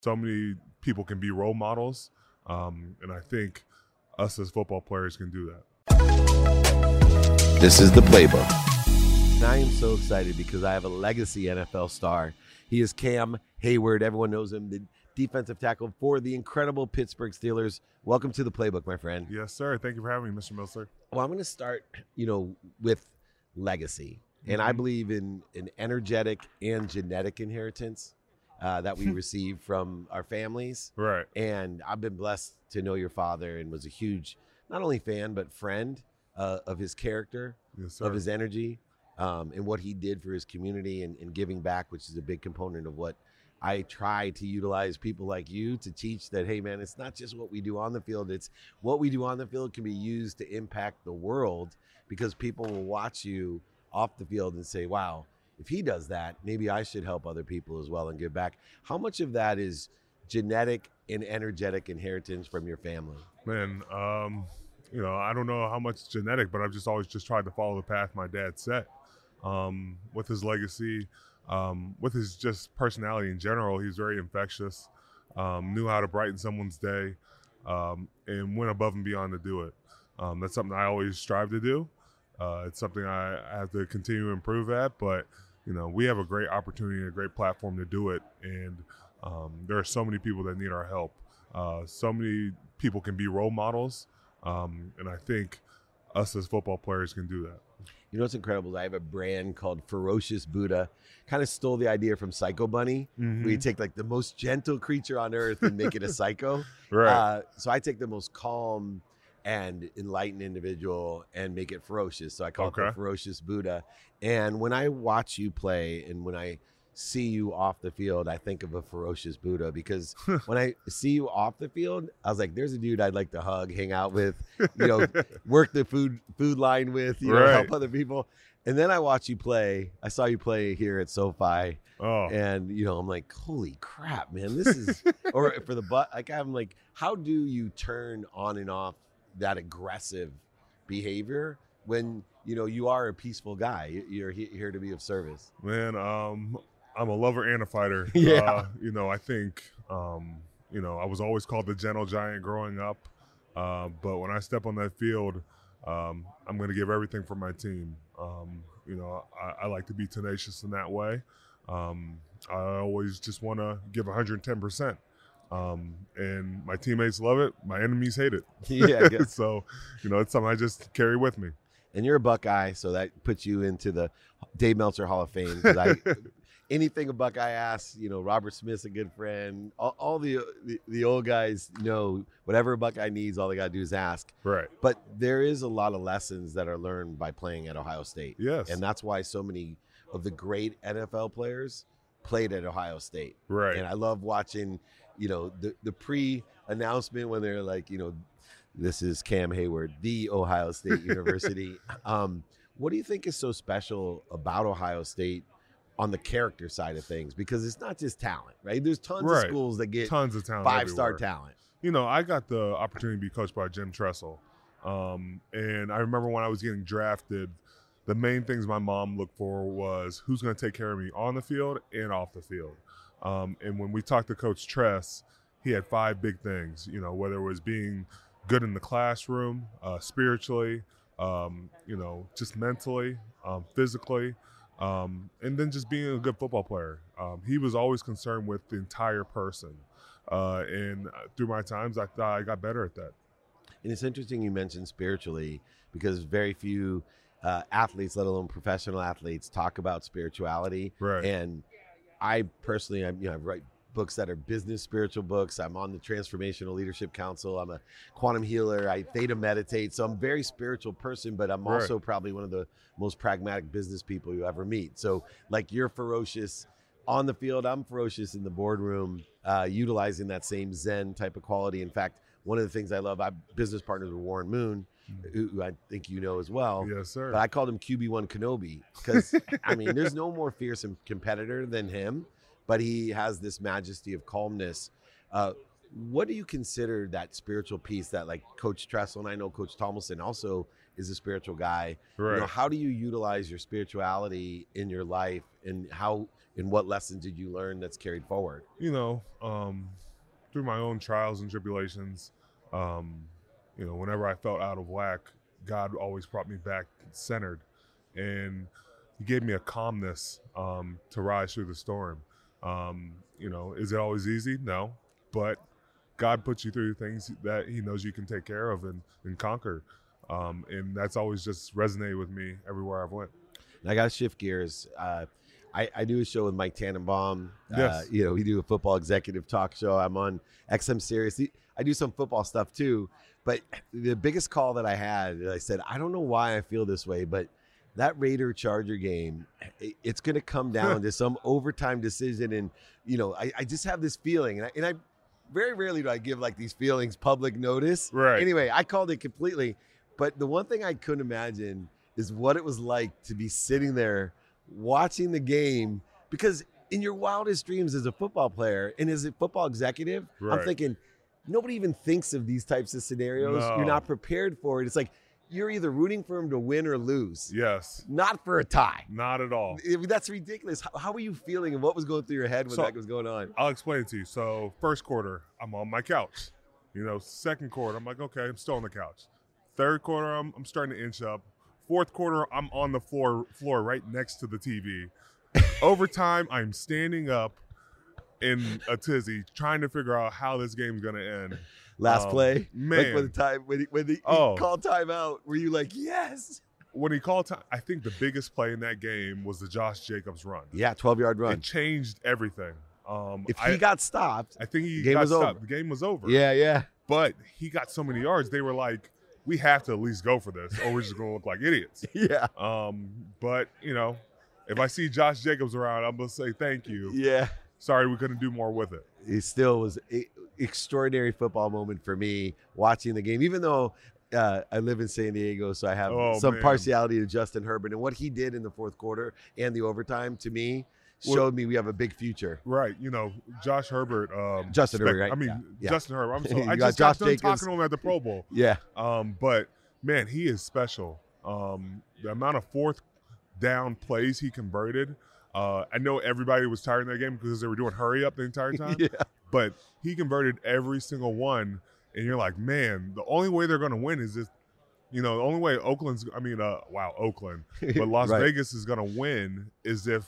so many people can be role models, um, and I think us as football players can do that. This is the playbook. And I am so excited because I have a legacy NFL star. He is Cam Heyward. Everyone knows him, the defensive tackle for the incredible Pittsburgh Steelers. Welcome to the playbook, my friend. Yes, sir. Thank you for having me, Mr. Meltzer. Well, I'm going to start, you know, with legacy. And I Mhm. believe in an energetic and genetic inheritance uh, that we receive from our families. Right. And I've been blessed to know your father and was a huge, not only fan, but friend uh, of his character, Yes, of his energy, um, and what he did for his community and, and giving back, which is a big component of what I try to utilize people like you to teach that, hey, man, it's not just what we do on the field, it's what we do on the field can be used to impact the world because people will watch you off the field and say, wow, if he does that, maybe I should help other people as well and give back. How much of that is genetic and energetic inheritance from your family? Man, um, you know, I don't know how much genetic, but I've just always just tried to follow the path my dad set. Um, with his legacy, um, with his just personality in general, he's very infectious. Um, knew how to brighten someone's day, um, and went above and beyond to do it. Um, that's something I always strive to do. Uh, it's something I have to continue to improve at, but you know, we have a great opportunity and a great platform to do it, and um, there are so many people that need our help. Uh, so many people can be role models, um, and I think us as football players can do that. You know what's incredible? I have a brand called Ferocious Buddha. Kind of stole the idea from Psycho Bunny, Mm-hmm. where you take like the most gentle creature on earth and make it a psycho. Right. Uh, so I take the most calm and enlightened individual and make it ferocious. So I call it the Ferocious Buddha. And when I watch you play and when I see you off the field, I think of a ferocious Buddha because when I see you off the field, I was like, there's a dude I'd like to hug, hang out with, you know, work the food food line with, you know, help other people. And then I watch you play. I saw you play here at SoFi, oh, and you know, I'm like, holy crap, man, this is. or for the butt, like I'm like, how do you turn on and off that aggressive behavior when you know you are a peaceful guy? You- You're he- here to be of service. man, um, I'm a lover and a fighter. Yeah. Uh, you know, I think, um, you know, I was always called the gentle giant growing up, uh, but when I step on that field, um, I'm going to give everything for my team. Um, you know, I, I like to be tenacious in that way. Um, I always just want to give 110%. Um, and my teammates love it. My enemies hate it. yeah, so, you know, it's something I just carry with me. and you're a Buckeye, so that puts you into the Dave Meltzer Hall of Fame. I, anything a Buckeye asks, you know, Robert Smith's a good friend. All, all the, the the old guys know whatever a Buckeye needs, all they got to do is ask. Right. But there is a lot of lessons that are learned by playing at Ohio State, Yes. and that's why so many of the great NFL players played at Ohio State. right. And I love watching, you know, the the pre announcement when they're like, you know, this is Cam Heyward, the Ohio State University. Um, what do you think is so special about Ohio State on the character side of things? Because it's not just talent, right? There's tons of schools that get Tons of talent. five star talent. you know, I got the opportunity to be coached by Jim Tressel. Um, and I remember when I was getting drafted, the main things my mom looked for was who's going to take care of me on the field and off the field. Um, and when we talked to Coach Tress, he had five big things, you know, whether it was being good in the classroom, uh, spiritually, um, you know, just mentally, um, physically, um, and then just being a good football player. Um, he was always concerned with the entire person. Uh, and uh, through my times, I thought I got better at that. And it's interesting you mentioned spiritually because very few uh, athletes, let alone professional athletes, talk about spirituality. Right. And I personally, I'm, you know, I write books that are business spiritual books. I'm on the Transformational Leadership Council. I'm a quantum healer. I theta meditate. So I'm a very spiritual person, but I'm Right. also probably one of the most pragmatic business people you ever meet. So like you're ferocious on the field. I'm ferocious in the boardroom, uh, utilizing that same Zen type of quality. In fact, one of the things I love, I'm business partners with Warren Moon, who, who I think you know as well. yes, sir. But I called him QB1 Kenobi because I mean, there's no more fearsome competitor than him, but he has this majesty of calmness. Uh, what do you consider that spiritual piece that like Coach Tressel and I know Coach Tomlinson also is a spiritual guy. right. You know, how do you utilize your spirituality in your life and how and what lessons did you learn that's carried forward? You know, um, through my own trials and tribulations, um, you know, whenever I felt out of whack, God always brought me back centered, and He gave me a calmness um, to rise through the storm. Um, you know, is it always easy? No, but God puts you through things that He knows you can take care of and, and conquer, um, and that's always just resonated with me everywhere I've went. And I got to shift gears. Uh, I, I do a show with Mike Tannenbaum. Uh, Yes. you know, we do a football executive talk show. I'm on XM Sirius. I do some football stuff too. But the biggest call that I had, I said, I don't know why I feel this way, but that Raider Charger game, it's going to come down to some overtime decision. And, you know, I, I just have this feeling. And I, and I very rarely do I give like these feelings public notice. Right. Anyway, I called it completely. But the one thing I couldn't imagine is what it was like to be sitting there watching the game because in your wildest dreams as a football player and as a football executive, I'm thinking nobody even thinks of these types of scenarios. You're not prepared for it. It's like you're either rooting for him to win or lose, Yes, not for a tie. not at all. I mean, that's ridiculous. How, how were you feeling and what was going through your head when So- that was going on? I'll explain it to you. So first quarter, I'm on my couch. You know, second quarter, I'm like, okay, I'm still on the couch. Third quarter, I'm, I'm starting to inch up. Fourth quarter, I'm on the floor floor right next to the TV. Overtime, I'm standing up in a tizzy, trying to figure out how this game's gonna end. Last um, play, like man. when the time when he, when he, he Oh. called timeout, were you like, yes? When he called time, I think the biggest play in that game was the Josh Jacobs run. Yeah, 12 yard run. It changed everything. Um, If I, he got stopped, I think he the game got was stopped. over. The game was over. yeah, yeah. but he got so many yards. They were like, we have to at least go for this, or we're just going to look like idiots. Yeah. Um, but you know, if I see Josh Jacobs around, I'm gonna say thank you. Yeah. Sorry, we couldn't do more with it. It still was an extraordinary football moment for me watching the game, even though uh, I live in San Diego, so I have Oh, some man. partiality to Justin Herbert. And what he did in the fourth quarter and the overtime to me showed me we have a big future. Right, you know, Josh Herbert. Um, Justin Herbert, right? I mean, Yeah. Justin Herbert. I'm so, You I just got Josh done Jacobs. talking to him at the Pro Bowl. Yeah. Um, but man, he is special. Um, the amount of fourth down plays he converted. Uh, I know everybody was tired in that game because they were doing hurry up the entire time. yeah. but he converted every single one and you're like man the only way they're going to win is this you know the only way oakland's i mean uh wow oakland but las Right. vegas is going to win is if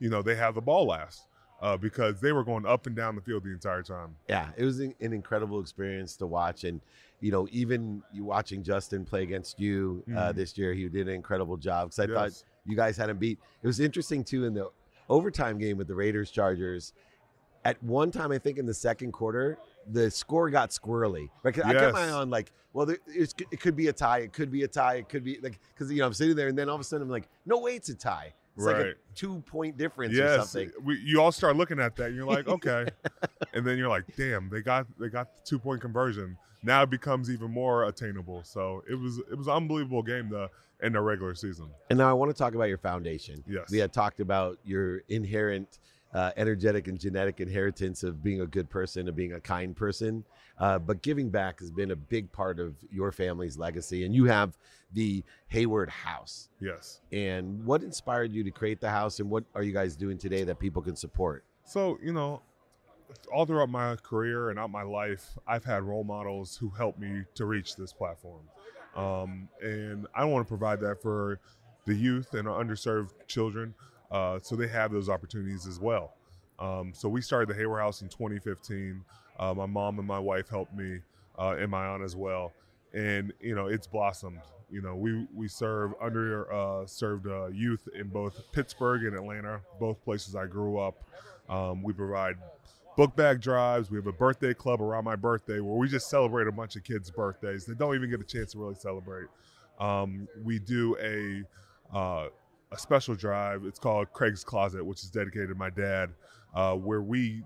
you know they have the ball last uh, because they were going up and down the field the entire time Yeah, it was an an incredible experience to watch, and you know, even you watching Justin play against you uh, Mhm. this year, he did an incredible job because I thought you guys had him beat. It was interesting too in the overtime game with the Raiders Chargers. At one time, I think in the second quarter, the score got squirrely. Right? 'Cause I kept my eye on like, well, there, it could be a tie, it could be a tie, it could be like because you know I'm sitting there, and then all of a sudden I'm like, no way, it's a tie. It's like a Right. two point difference or yes something. we, you all start looking at that and you're like okay and then you're like damn they got they got the two point conversion now it becomes even more attainable so it was it was an unbelievable game to end the regular season And now I want to talk about your foundation. Yes. We had talked about your inherent, uh, energetic, and genetic inheritance of being a good person, of being a kind person. Uh, but giving back has been a big part of your family's legacy. And you have the Heyward House. yes And what inspired you to create the house? And what are you guys doing today that people can support? So, you know, all throughout my career and out my life, I've had role models who helped me to reach this platform. Um, and I want to provide that for the youth and underserved children uh, so they have those opportunities as well. Um, so we started the Heyward House in 2015. Uh, my mom and my wife helped me, uh, and my aunt as well. And you know, it's blossomed. You know, we we serve under uh, served uh, youth in both Pittsburgh and Atlanta, both places I grew up. Um, we provide book bag drives. We have a birthday club around my birthday where we just celebrate a bunch of kids' birthdays that don't even get a chance to really celebrate. Um, we do a uh, a special drive. It's called Craig's Closet, which is dedicated to my dad, uh, where we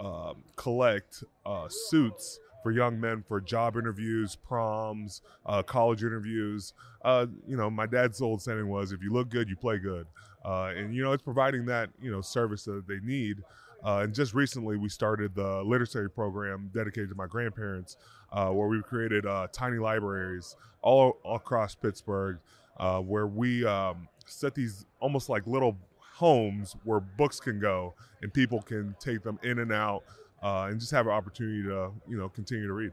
um, collect uh, suits for young men for job interviews, proms, uh, college interviews. Uh, you know, my dad's old saying was, "If you look good, you play good," uh, and you know, it's providing that you know service that they need. Uh, and just recently, we started the literacy program dedicated to my grandparents, where we created tiny libraries all, all across Pittsburgh, where we um, set these almost like little homes where books can go and people can take them in and out uh, and just have an opportunity to you know continue to read.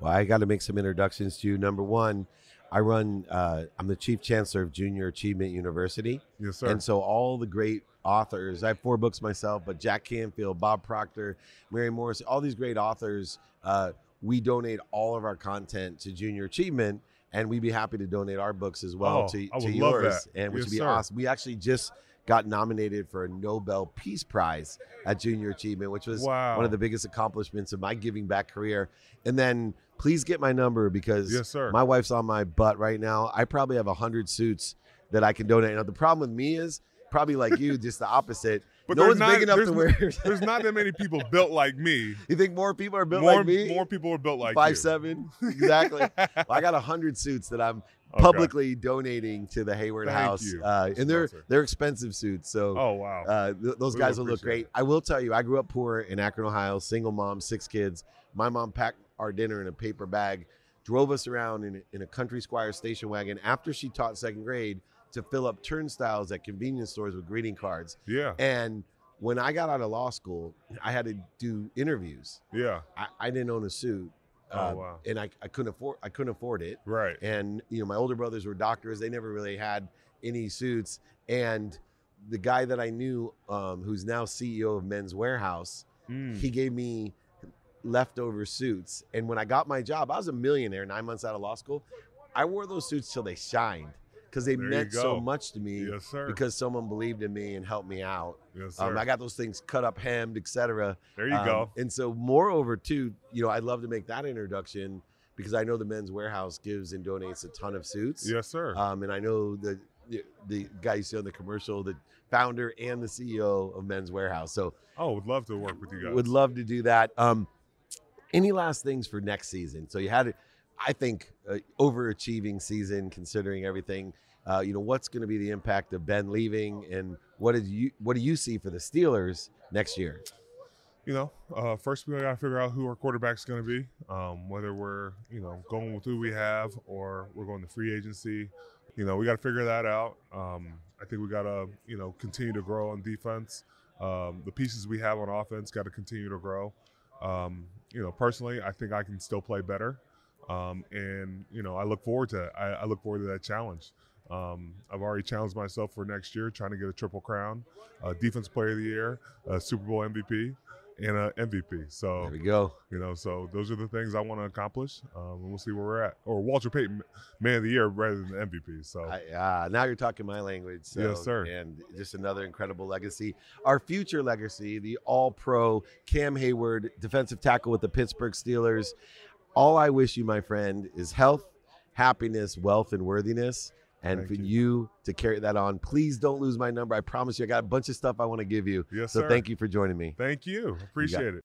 Well, I got to make some introductions to you. Number one, I run. Uh, I'm the chief chancellor of Junior Achievement University, Yes, sir. and so all the great authors. I have four books myself, but Jack Canfield, Bob Proctor, Mary Morris, all these great authors. Uh, we donate all of our content to Junior Achievement, and we'd be happy to donate our books as well Oh, to, to yours, and which Yes, would be sir. awesome. We actually just got nominated for a Nobel Peace Prize at Junior Achievement, which was wow. one of the biggest accomplishments of my giving back career. And then please get my number because yes, sir. my wife's on my butt right now. I probably have a hundred suits that I can donate. Now the problem with me is probably like you, just the opposite. But no there's one's not, big enough there's, to wear. there's not that many people built like me. you think more people are built more, like me? more people are built like Five you. seven, exactly. Well, I got a hundred suits that I'm Okay. publicly donating to the Heyward Thank House, uh, and they're they're expensive suits. So Oh wow. uh, th- those guys will look great. I will tell you, I grew up poor in Akron, Ohio, single mom, six kids. My mom packed our dinner in a paper bag, drove us around in, in a country squire station wagon after she taught second grade to fill up turnstiles at convenience stores with greeting cards. yeah. And when I got out of law school, I had to do interviews. Yeah. I, I didn't own a suit, uh, Oh wow. and I, I couldn't afford I couldn't afford it Right. and you know my older brothers were doctors they never really had any suits and the guy that i knew um, who's now ceo of Men's Wearhouse Mm. he gave me leftover suits and when i got my job i was a millionaire nine months out of law school i wore those suits till they shined because they There meant so much to me Yes, sir. because someone believed in me and helped me out yes, sir. um, i got those things cut up hemmed etc there you um, go. And so, moreover, too, you know, I'd love to make that introduction because I know the Men's Wearhouse gives and donates a ton of suits. Yes, sir. Um, and I know the, the the guy you see on the commercial, the founder and the CEO of Men's Wearhouse. So, oh, would love to work with you guys. would love to do that. Um, any last things for next season? So you had, I think, uh, overachieving season considering everything. Uh, you know, what's going to be the impact of Ben leaving, and what did you what do you see for the Steelers next year? you know, uh, first we got to figure out who our quarterback's going to be. Um, whether we're, you know, going with who we have or we're going to free agency. You know, we got to figure that out. Um, I think we got to, you know, continue to grow on defense. Um, the pieces we have on offense got to continue to grow. Um, you know, personally, I think I can still play better. Um, and you know, I look forward to I, I look forward to that challenge. Um, I've already challenged myself for next year, trying to get a triple crown, uh, defense player of the year, a Super Bowl MVP, and a MVP. So There we go. you know, so those are the things I want to accomplish, um, and we'll see where we're at. Or Walter Payton, Man of the Year, rather than MVP. So I, uh, now you're talking my language. So, Yes, sir. And just another incredible legacy. Our future legacy, the all pro Cam Heyward, defensive tackle with the Pittsburgh Steelers. All I wish you, my friend, is health, happiness, wealth, and worthiness. And Thank for you. you. to carry that on. Please don't lose my number. I promise you, I got a bunch of stuff I want to give you. yes, so sir. thank you for joining me. Thank you. Appreciate it.